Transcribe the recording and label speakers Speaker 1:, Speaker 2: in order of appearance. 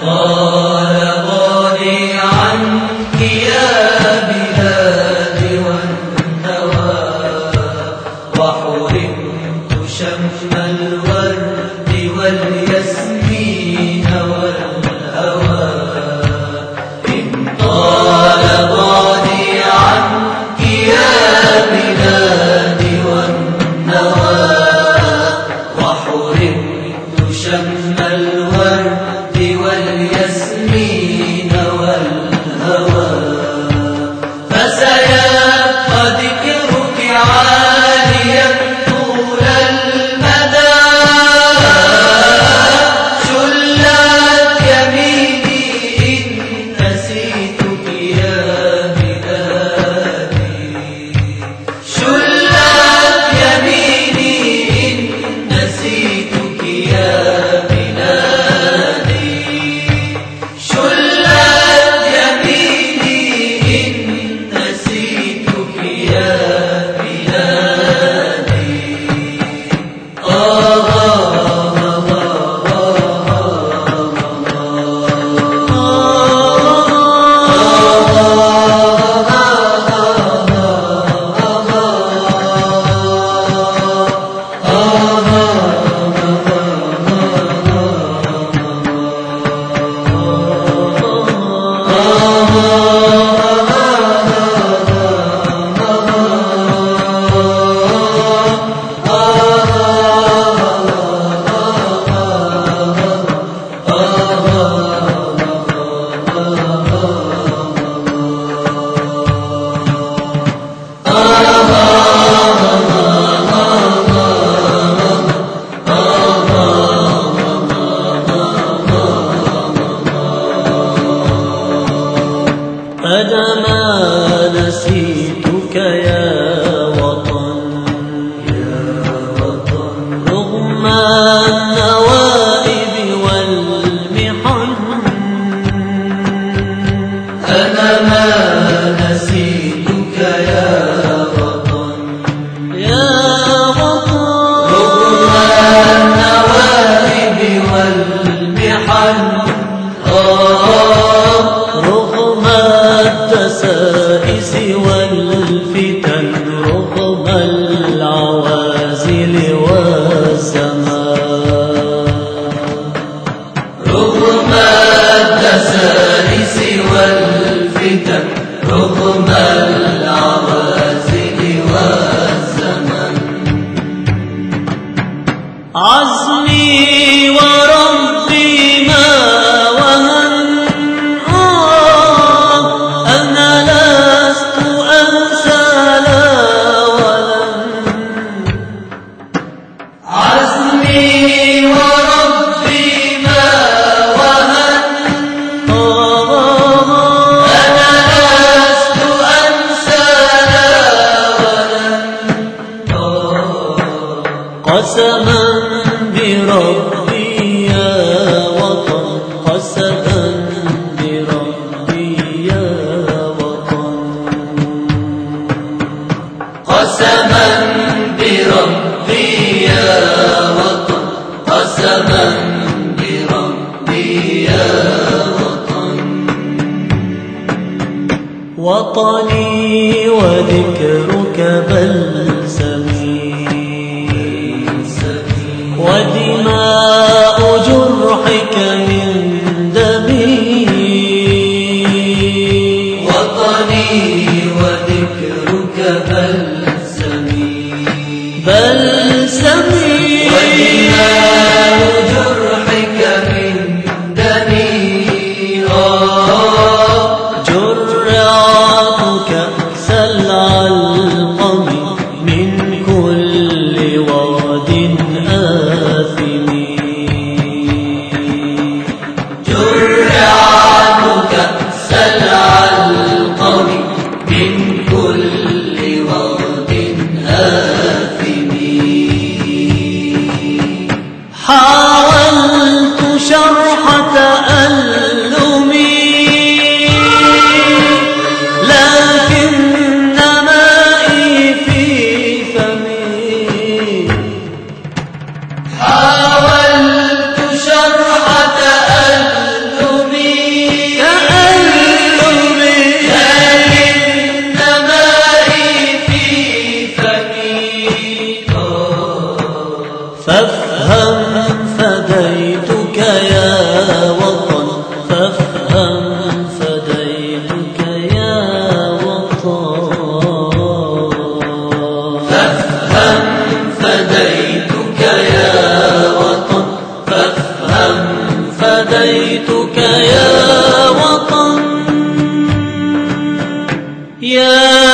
Speaker 1: قال قالي عنك يا بلاد والنوى وحرمت شم الورد والنوى. سوى الله
Speaker 2: قسما بربي يا وطن قسما بربي يا وطن.
Speaker 1: قسما بربي يا وطن قسما بربي يا وطن.
Speaker 2: وطني وذكرك
Speaker 1: بل
Speaker 2: فافهم فديتك يا وطن فافهم فديتك يا وطن.
Speaker 1: فافهم فديتك يا وطن فافهم
Speaker 2: فديتك يا وطن. يا